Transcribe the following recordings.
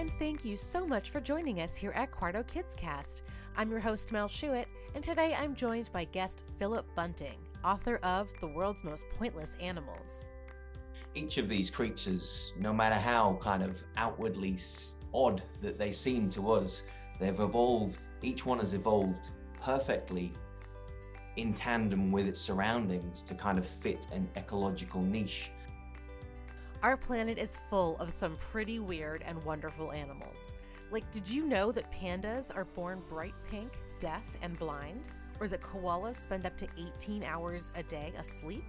And thank you so much for joining us here at Quarto Kids Cast. I'm your host, Mel Schuett, and today I'm joined by guest Philip Bunting, author of The World's Most Pointless Animals. Each of these creatures, no matter how kind of outwardly odd that they seem to us, they've evolved, each one has evolved perfectly in tandem with its surroundings to kind of fit an ecological niche. Our planet is full of some pretty weird and wonderful animals. Like, did you know that pandas are born bright pink, deaf, and blind? Or that koalas spend up to 18 hours a day asleep?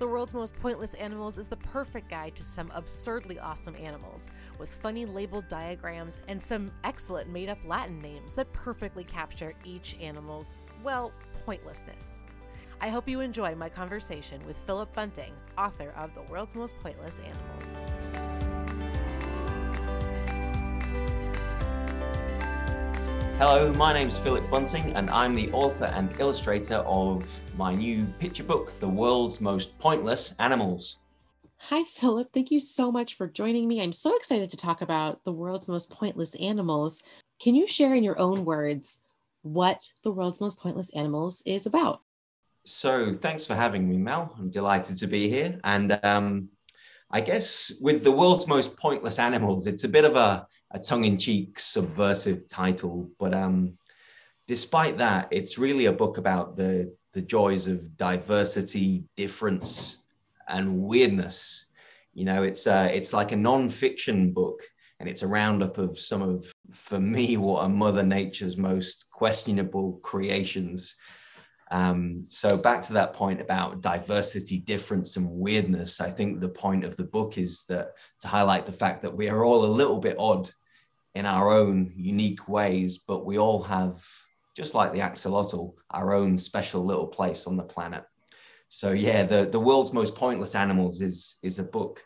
The World's Most Pointless Animals is the perfect guide to some absurdly awesome animals, with funny labeled diagrams and some excellent made up Latin names that perfectly capture each animal's, well, pointlessness. I hope you enjoy my conversation with Philip Bunting, author of The World's Most Pointless Animals. Hello, my name is Philip Bunting, and I'm the author and illustrator of my new picture book, The World's Most Pointless Animals. Hi, Philip. Thank you so much for joining me. I'm so excited to talk about the world's most pointless animals. Can you share in your own words what the world's most pointless animals is about? So, thanks for having me, Mel. I'm delighted to be here. And um, I guess with the world's most pointless animals, it's a bit of a, a tongue-in-cheek, subversive title, but um, despite that, it's really a book about the the joys of diversity, difference, and weirdness. You know, it's uh, it's like a non-fiction book, and it's a roundup of some of, for me, what are Mother Nature's most questionable creations um, so back to that point about diversity, difference, and weirdness. I think the point of the book is that to highlight the fact that we are all a little bit odd in our own unique ways, but we all have, just like the axolotl, our own special little place on the planet. So yeah, the the world's most pointless animals is is a book.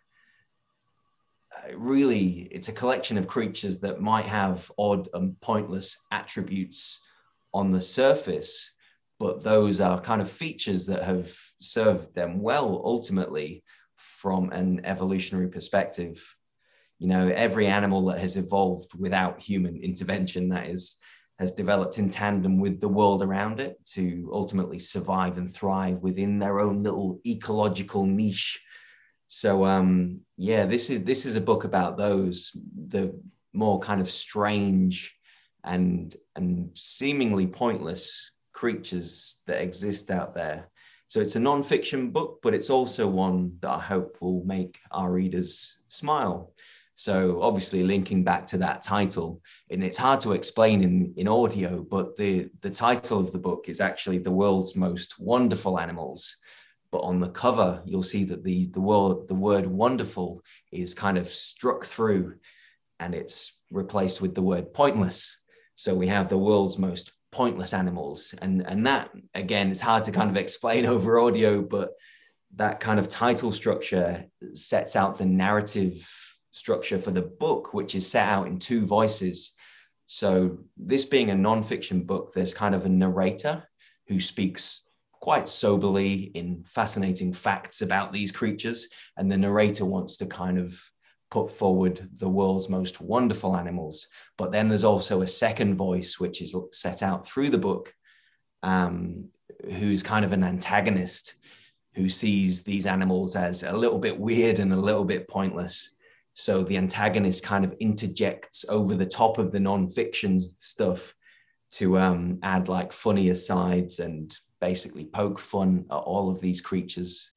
Uh, really, it's a collection of creatures that might have odd and pointless attributes on the surface but those are kind of features that have served them well ultimately from an evolutionary perspective. You know every animal that has evolved without human intervention that is has developed in tandem with the world around it to ultimately survive and thrive within their own little ecological niche. So um yeah this is this is a book about those the more kind of strange and and seemingly pointless creatures that exist out there. So it's a non-fiction book, but it's also one that I hope will make our readers smile. So obviously linking back to that title, and it's hard to explain in, in audio, but the, the title of the book is actually The World's Most Wonderful Animals. But on the cover, you'll see that the, the, word, the word wonderful is kind of struck through and it's replaced with the word pointless. So we have the world's most pointless animals. And and that again it's hard to kind of explain over audio but that kind of title structure sets out the narrative structure for the book which is set out in two voices. So this being a non-fiction book there's kind of a narrator who speaks quite soberly in fascinating facts about these creatures and the narrator wants to kind of put forward the world's most wonderful animals. But then there's also a second voice, which is set out through the book, um, who's kind of an antagonist who sees these animals as a little bit weird and a little bit pointless. So the antagonist kind of interjects over the top of the non-fiction stuff to um, add like funny asides and basically poke fun at all of these creatures.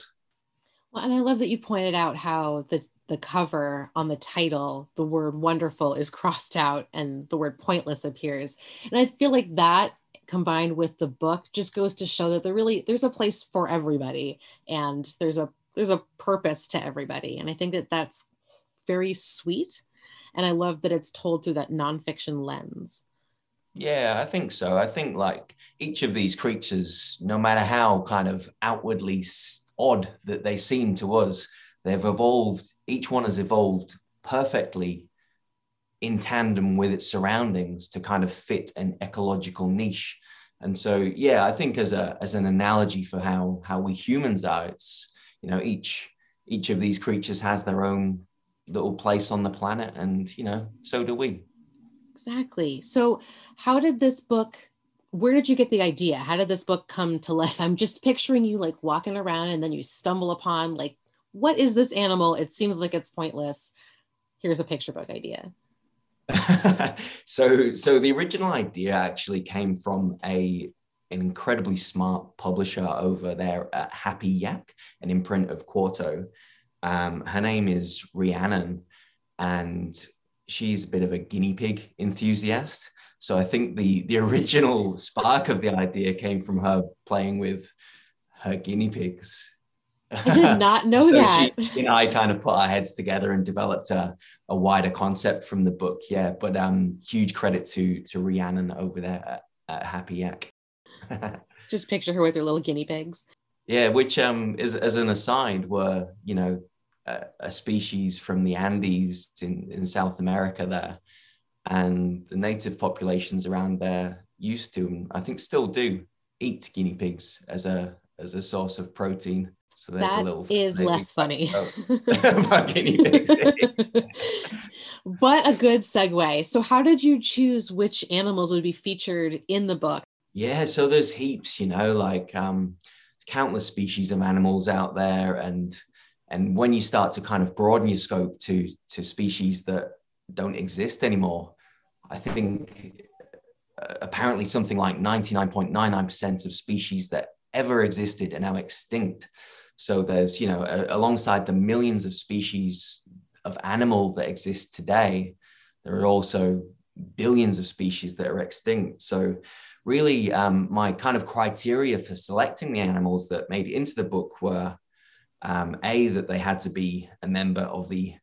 Well, and I love that you pointed out how the the cover on the title, the word wonderful is crossed out and the word pointless appears. And I feel like that combined with the book just goes to show that there really there's a place for everybody and there's a there's a purpose to everybody. And I think that that's very sweet. And I love that it's told through that nonfiction lens. Yeah, I think so. I think like each of these creatures, no matter how kind of outwardly odd that they seem to us, they've evolved each one has evolved perfectly in tandem with its surroundings to kind of fit an ecological niche and so yeah i think as a as an analogy for how how we humans are it's you know each each of these creatures has their own little place on the planet, and you know, so do we. Exactly. So, how did this book? Where did you get the idea? How did this book come to life? I'm just picturing you like walking around, and then you stumble upon like, what is this animal? It seems like it's pointless. Here's a picture book idea. so, so the original idea actually came from a an incredibly smart publisher over there at Happy Yak, an imprint of Quarto. Um, her name is Rhiannon, and she's a bit of a guinea pig enthusiast. So I think the the original spark of the idea came from her playing with her guinea pigs. I did not know so that. She and I kind of put our heads together and developed a, a wider concept from the book. Yeah, but um, huge credit to to Rhiannon over there at, at Happy Yak. Just picture her with her little guinea pigs. Yeah, which um is as an aside were you know a, a species from the Andes in in South America there, and the native populations around there used to, and I think still do, eat guinea pigs as a as a source of protein. So there's that a little is less funny about guinea pigs. but a good segue. So, how did you choose which animals would be featured in the book? Yeah, so there's heaps, you know, like um, countless species of animals out there, and and when you start to kind of broaden your scope to to species that don't exist anymore, I think uh, apparently something like 99.99% of species that ever existed are now extinct. So there's, you know, a, alongside the millions of species of animal that exist today, there are also billions of species that are extinct. So really um, my kind of criteria for selecting the animals that made it into the book were um, a that they had to be a member of the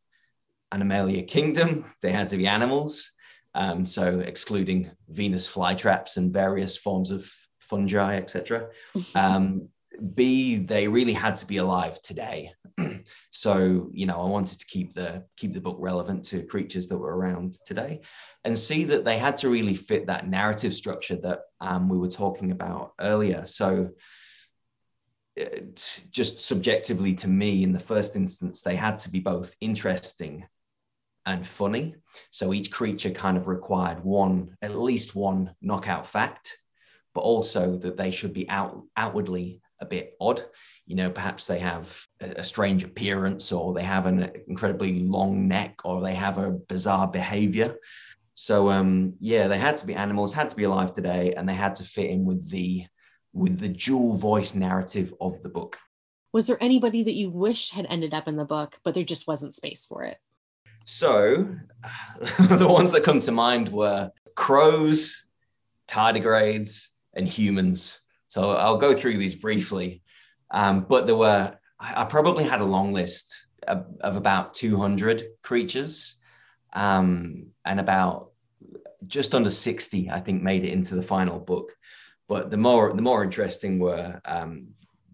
animalia kingdom. They had to be animals um, so excluding venus flytraps and various forms of fungi etc um, b they really had to be alive today. So you know i wanted to keep the keep the book relevant to creatures that were around today. And see that they had to really fit that narrative structure that um, we were talking about earlier. So, it, just subjectively to me, in the first instance, they had to be both interesting and funny. So each creature kind of required one, at least one knockout fact, but also that they should be out outwardly a bit odd. You know, perhaps they have a, strange appearance, or they have an incredibly long neck, or they have a bizarre behavior. So um, yeah, they had to be animals, had to be alive today, and they had to fit in with the with the dual voice narrative of the book. Was there anybody that you wish had ended up in the book, but there just wasn't space for it? So the ones that come to mind were crows, tardigrades, and humans. So I'll go through these briefly. Um, but there were, I probably had a long list of, of about 200 creatures um, and about just under 60, I think, made it into the final book. But the more the more interesting were um,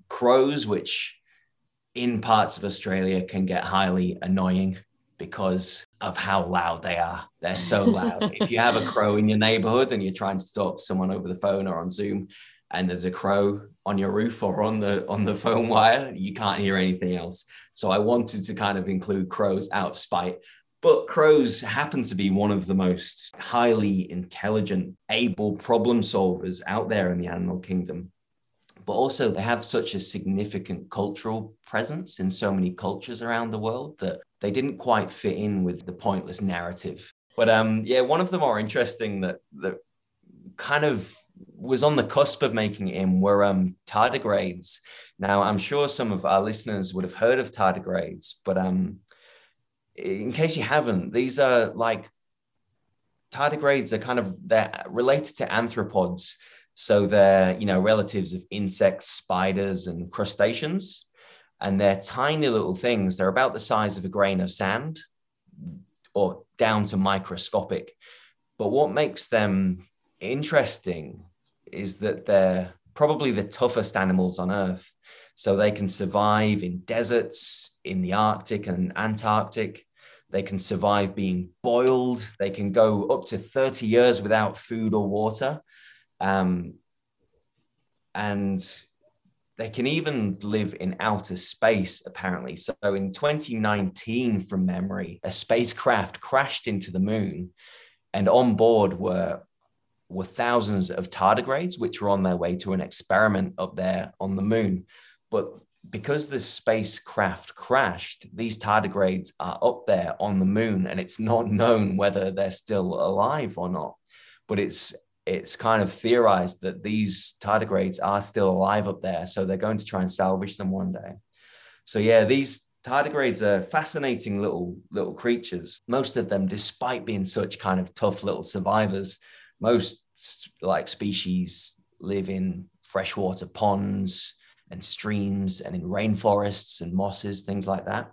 crows, which in parts of Australia can get highly annoying because of how loud they are. They're so loud. if you have a crow in your neighborhood and you're trying to talk to someone over the phone or on Zoom, and there's a crow on your roof or on the on the phone wire, you can't hear anything else. So I wanted to kind of include crows out of spite, but crows happen to be one of the most highly intelligent, able problem solvers out there in the animal kingdom. But also, they have such a significant cultural presence in so many cultures around the world that they didn't quite fit in with the pointless narrative. But um, yeah, one of the more interesting that that kind of was on the cusp of making it in were um, tardigrades. Now, I'm sure some of our listeners would have heard of tardigrades, but um, in case you haven't, these are like tardigrades are kind of they're related to arthropods. So they're, you know, relatives of insects, spiders, and crustaceans. And they're tiny little things. They're about the size of a grain of sand or down to microscopic. But what makes them interesting is that they're probably the toughest animals on earth. So they can survive in deserts, in the Arctic and Antarctic. They can survive being boiled. They can go up to 30 years without food or water. Um, and they can even live in outer space, apparently. So in 2019, from memory, a spacecraft crashed into the moon, and on board were were thousands of tardigrades, which were on their way to an experiment up there on the moon. But because the spacecraft crashed, these tardigrades are up there on the moon, and it's not known whether they're still alive or not. But it's it's kind of theorized that these tardigrades are still alive up there. So they're going to try and salvage them one day. So yeah, these tardigrades are fascinating little little creatures. Most of them, despite being such kind of tough little survivors, most like species live in freshwater ponds and streams and in rainforests and mosses, things like that.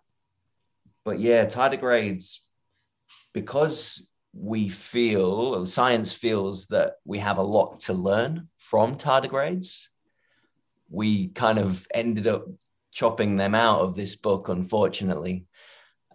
But yeah, tardigrades, because we feel, science feels that we have a lot to learn from tardigrades. We kind of ended up chopping them out of this book, unfortunately.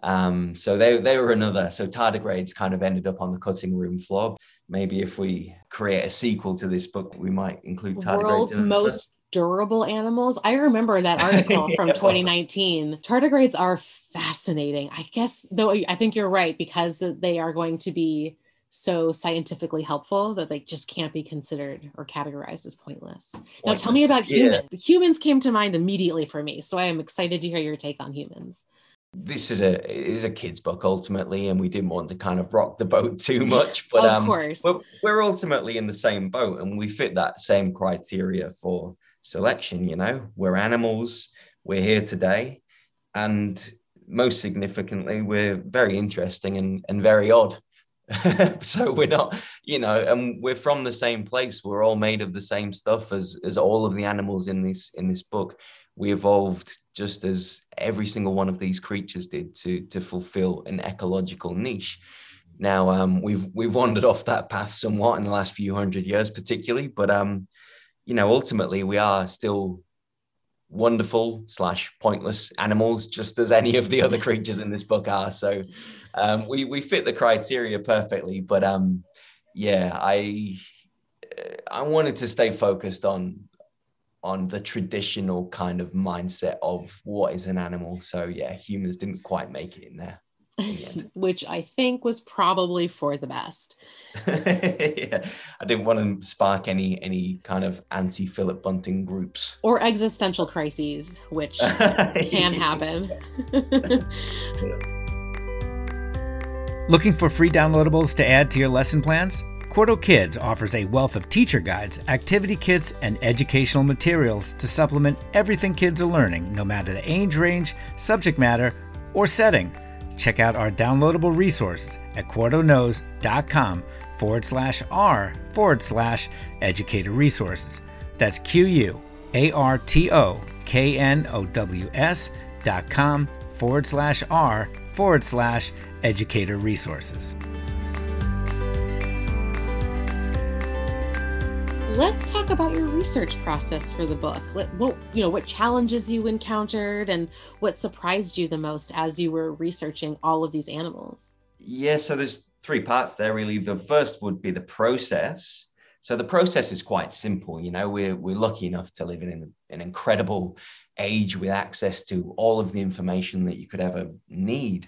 Um, so they, they were another. So tardigrades kind of ended up on the cutting room floor. Maybe if we create a sequel to this book, we might include tardigrades. World's most durable animals. I remember that article from 2019. Tardigrades are fascinating. I guess, though, I think you're right because they are going to be so scientifically helpful that they just can't be considered or categorized as pointless. pointless. Now, tell me about humans. Yeah. Humans came to mind immediately for me. So I am excited to hear your take on humans this is a is a kids book ultimately and we didn't want to kind of rock the boat too much but of um course. We're, we're ultimately in the same boat and we fit that same criteria for selection you know. We're animals. We're here today. And most significantly we're very interesting and, and very odd. So we're not you know and we're from the same place. We're all made of the same stuff as as all of the animals in this in this book. We evolved just as every single one of these creatures did to to fulfill an ecological niche. Now um, we've we've wandered off that path somewhat in the last few hundred years, particularly, but um, you know, ultimately we are still wonderful slash pointless animals, just as any of the other creatures in this book are. So um, we we fit the criteria perfectly. But um, yeah, I I wanted to stay focused on on the traditional kind of mindset of what is an animal. So yeah, humans didn't quite make it in there. In Which I think was probably for the best. yeah, I didn't want to spark any any kind of anti Philip Bunting groups or existential crises, which can happen. Looking for free downloadables to add to your lesson plans? Quarto Kids offers a wealth of teacher guides, activity kits, and educational materials to supplement everything kids are learning, no matter the age range, subject matter, or setting. Check out our downloadable resources at quartoknows.com forward slash R forward slash educator resources. That's Q U A R T O K N O W S dot com forward slash R forward slash educator resources. Let's talk about your research process for the book. What you know, what challenges you encountered, and what surprised you the most as you were researching all of these animals. Yeah, so there's three parts there really. The first would be the process. So the process is quite simple. You know, we're we're lucky enough to live in an, an incredible age with access to all of the information that you could ever need.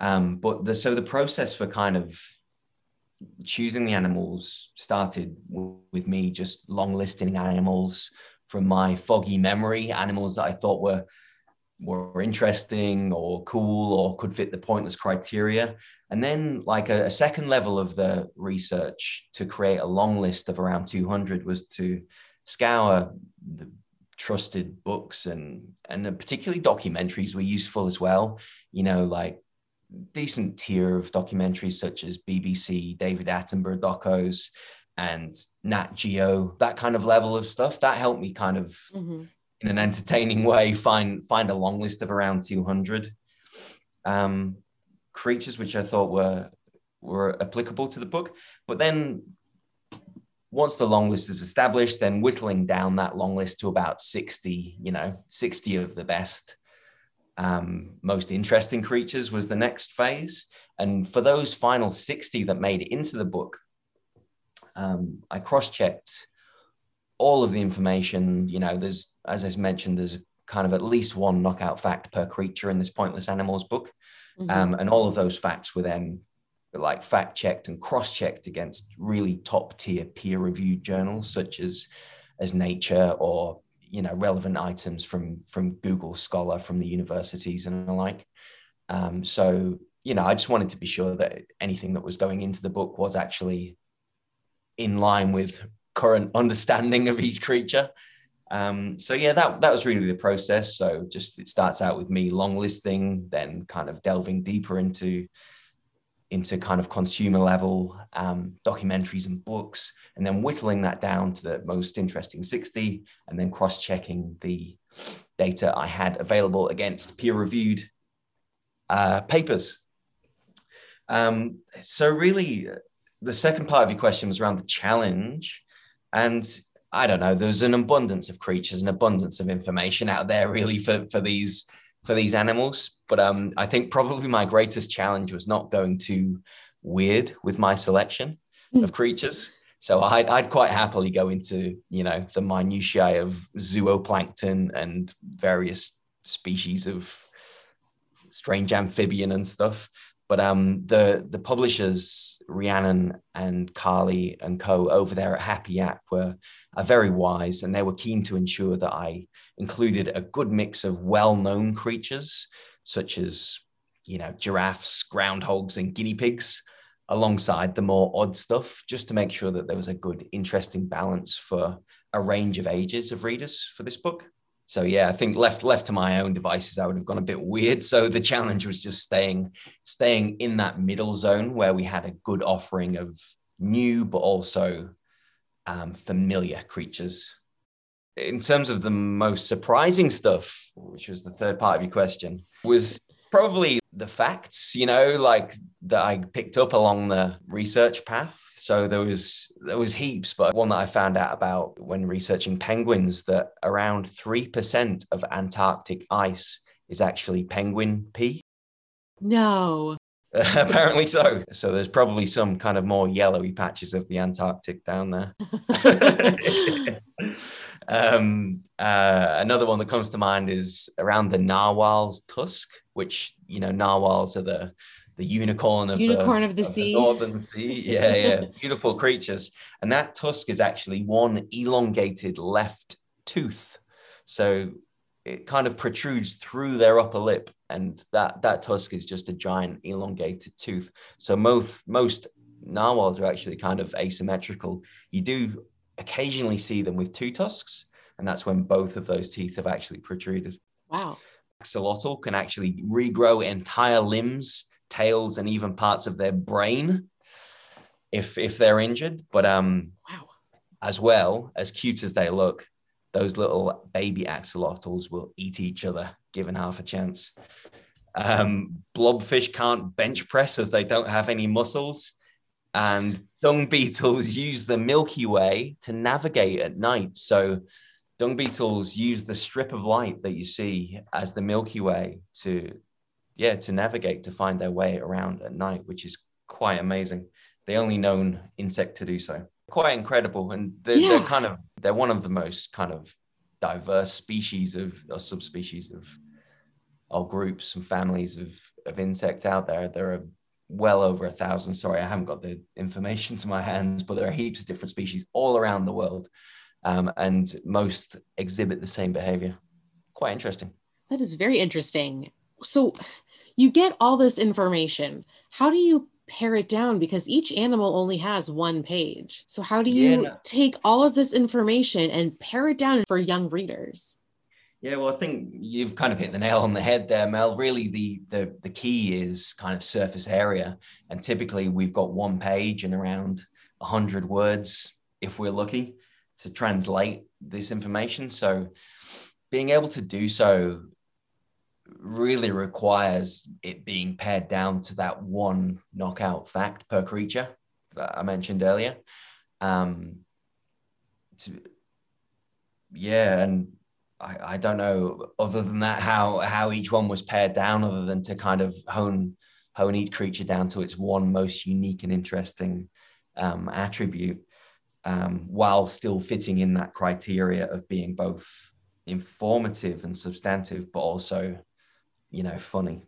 Um, but the so the process for kind of choosing the animals started with me just long listing animals from my foggy memory, animals that I thought were were interesting or cool or could fit the pointless criteria. And then, like a, a, second level of the research to create a long list of around 200 was to scour the trusted books and and particularly documentaries were useful as well. You know, like decent tier of documentaries such as BBC, David Attenborough docos, and Nat Geo, that kind of level of stuff. That helped me kind of mm-hmm. in an entertaining way find find a long list of around 200 um, creatures which I thought were were applicable to the book. But then once the long list is established, then whittling down that long list to about 60, you know, 60 of the best um, most interesting creatures was the next phase. And for those final 60 that made it into the book, um, I cross checked all of the information. You know, there's as I mentioned, there's kind of at least one knockout fact per creature in this pointless animals book, mm-hmm. um, and all of those facts were then like fact checked and cross checked against really top tier peer reviewed journals such as as Nature or you know relevant items from from Google Scholar from the universities and the like. Um, so you know, I just wanted to be sure that anything that was going into the book was actually in line with current understanding of each creature. Um, so yeah, that that was really the process. So just it starts out with me long listing, then kind of delving deeper into into kind of consumer level um, documentaries and books, and then whittling that down to the most interesting 60, and then cross checking the data I had available against peer reviewed uh, papers. Um, so, really, the second part of your question was around the challenge. And I don't know, there's an abundance of creatures, an abundance of information out there, really, for, for these for these animals. But um, I think probably my greatest challenge was not going too weird with my selection mm. of creatures. So I'd, I'd quite happily go into, you know, the minutiae of zooplankton and various species of strange amphibian and stuff. But um, the the publishers Rhiannon and Carly and co. over there at Happy Yak were are very wise, and they were keen to ensure that I included a good mix of well-known creatures such as you know giraffes, groundhogs, and guinea pigs, alongside the more odd stuff, just to make sure that there was a good, interesting balance for a range of ages of readers for this book so yeah, I think left left to my own devices, I would have gone a bit weird. So the challenge was just staying staying in that middle zone where we had a good offering of new but also um, familiar creatures. In terms of the most surprising stuff, which was the third part of your question, was probably the facts. You know, like that I picked up along the research path so there was there was heaps, but one that I found out about when researching penguins that around three percent of Antarctic ice is actually penguin pee. No. Apparently so. So there's probably some kind of more yellowy patches of the Antarctic down there. um, uh, another one that comes to mind is around the narwhal's tusk, which you know narwhals are the the unicorn of unicorn the, of the of sea, the northern sea. Yeah, yeah, beautiful creatures. And that tusk is actually one elongated left tooth, so it kind of protrudes through their upper lip, and that that tusk is just a giant elongated tooth. So most most narwhals are actually kind of asymmetrical. You do occasionally see them with two tusks, and that's when both of those teeth have actually protruded. Wow. Axolotl can actually regrow entire limbs tails and even parts of their brain if if they're injured. But um, wow. as well as cute as they look, those little baby axolotls will eat each other given half a chance. Um, blobfish can't bench press as they don't have any muscles. And dung beetles use the Milky Way to navigate at night. So, dung beetles use the strip of light that you see as the Milky Way to yeah, to navigate to find their way around at night, which is quite amazing. The only known insect to do so. Quite incredible, and they're, yeah. they're kind of they're one of the most kind of diverse species of or subspecies of or groups and families of of insects out there. There are well over a thousand. Sorry, I haven't got the information to my hands, but there are heaps of different species all around the world, um, and most exhibit the same behavior. Quite interesting. That is very interesting. So, you get all this information. How do you pare it down? Because each animal only has one page. So, how do you yeah. take all of this information and pare it down for young readers? Yeah, well, I think you've kind of hit the nail on the head there, Mel. Really, the the the key is kind of surface area, and typically we've got one page and around hundred words, if we're lucky, to translate this information. So, being able to do so really requires it being pared down to that one knockout fact per creature that I mentioned earlier. Um, to, yeah, and I, I don't know other than that how how each one was pared down, other than to kind of hone hone each creature down to its one most unique and interesting um, attribute. um, while still fitting in that criteria of being both informative and substantive, but also, you know, funny.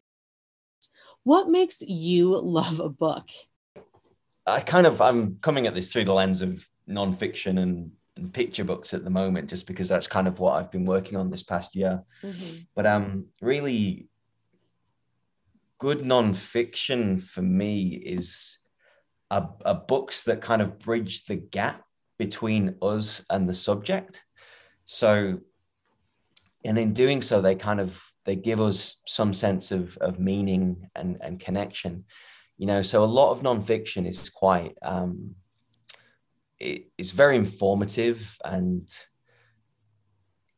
What makes you love a book? I kind of I'm coming at this through the lens of nonfiction and, and picture books at the moment, just because that's kind of what I've been working on this past year. Mm-hmm. But um, really, good nonfiction for me is a, a books that kind of bridge the gap between us and the subject. So, and in doing so, they kind of they give us some sense of of meaning and and connection you know so a lot of nonfiction is quite um it, it's very informative and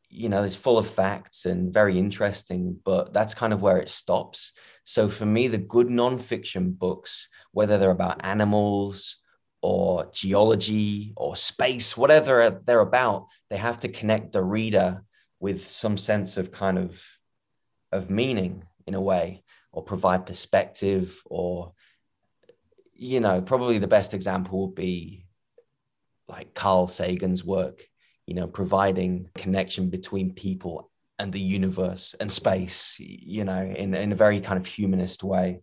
you know it's full of facts and very interesting but that's kind of where it stops. So for me the good nonfiction books whether they're about animals or geology or space whatever they're about they have to connect the reader with some sense of kind of of meaning in a way or provide perspective or you know probably the best example would be like carl sagan's work you know providing connection between people and the universe and space you know in, in a very kind of humanist way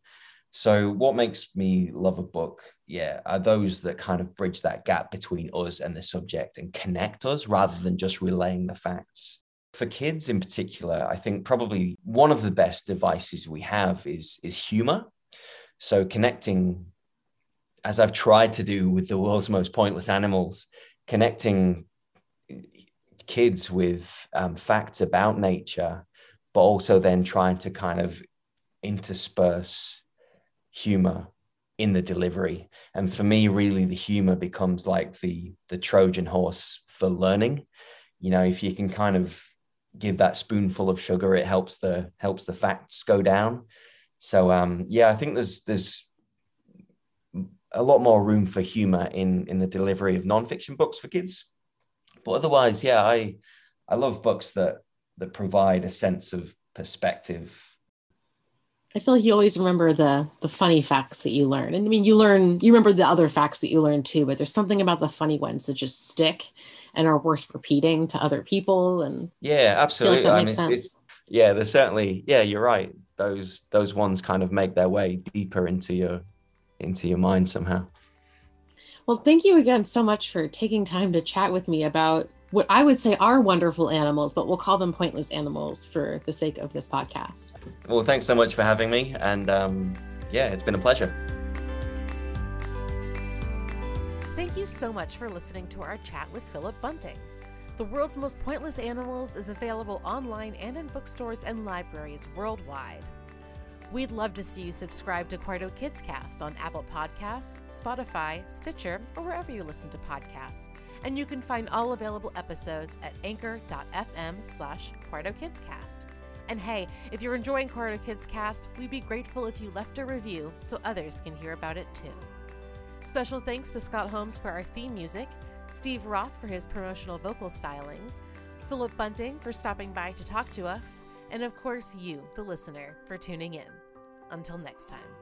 so what makes me love a book yeah are those that kind of bridge that gap between us and the subject and connect us rather than just relaying the facts for kids in particular, I think probably one of the best devices we have is, is humor. So connecting, as I've tried to do with the world's most pointless animals, connecting kids with um, facts about nature, but also then trying to kind of intersperse humor in the delivery. And for me, really, the humor becomes like the the Trojan horse for learning. You know, if you can kind of give that spoonful of sugar it helps the helps the facts go down so um yeah i think there's there's a lot more room for humor in in the delivery of nonfiction books for kids but otherwise yeah i i love books that that provide a sense of perspective I feel like you always remember the the funny facts that you learn. And I mean, you learn you remember the other facts that you learn too, but there's something about the funny ones that just stick and are worth repeating to other people. And yeah, absolutely. I, like I mean, it's, yeah, there's certainly yeah, you're right. Those those ones kind of make their way deeper into your into your mind somehow. Well, thank you again so much for taking time to chat with me about what I would say are wonderful animals, but we'll call them pointless animals for the sake of this podcast. Well, thanks so much for having me. And um, yeah, it's been a pleasure. Thank you so much for listening to our chat with Philip Bunting. The World's Most Pointless Animals is available online and in bookstores and libraries worldwide. We'd love to see you subscribe to Quarto Kids Cast on Apple Podcasts, Spotify, Stitcher, or wherever you listen to podcasts and you can find all available episodes at anchor.fm slash Quarto Kids Cast. And hey, if you're enjoying Quarto Kids Cast, we'd be grateful if you left a review so others can hear about it too. Special thanks to Scott Holmes for our theme music, Steve Roth for his promotional vocal stylings, Philip Bunting for stopping by to talk to us, and of course, you, the listener, for tuning in. Until next time.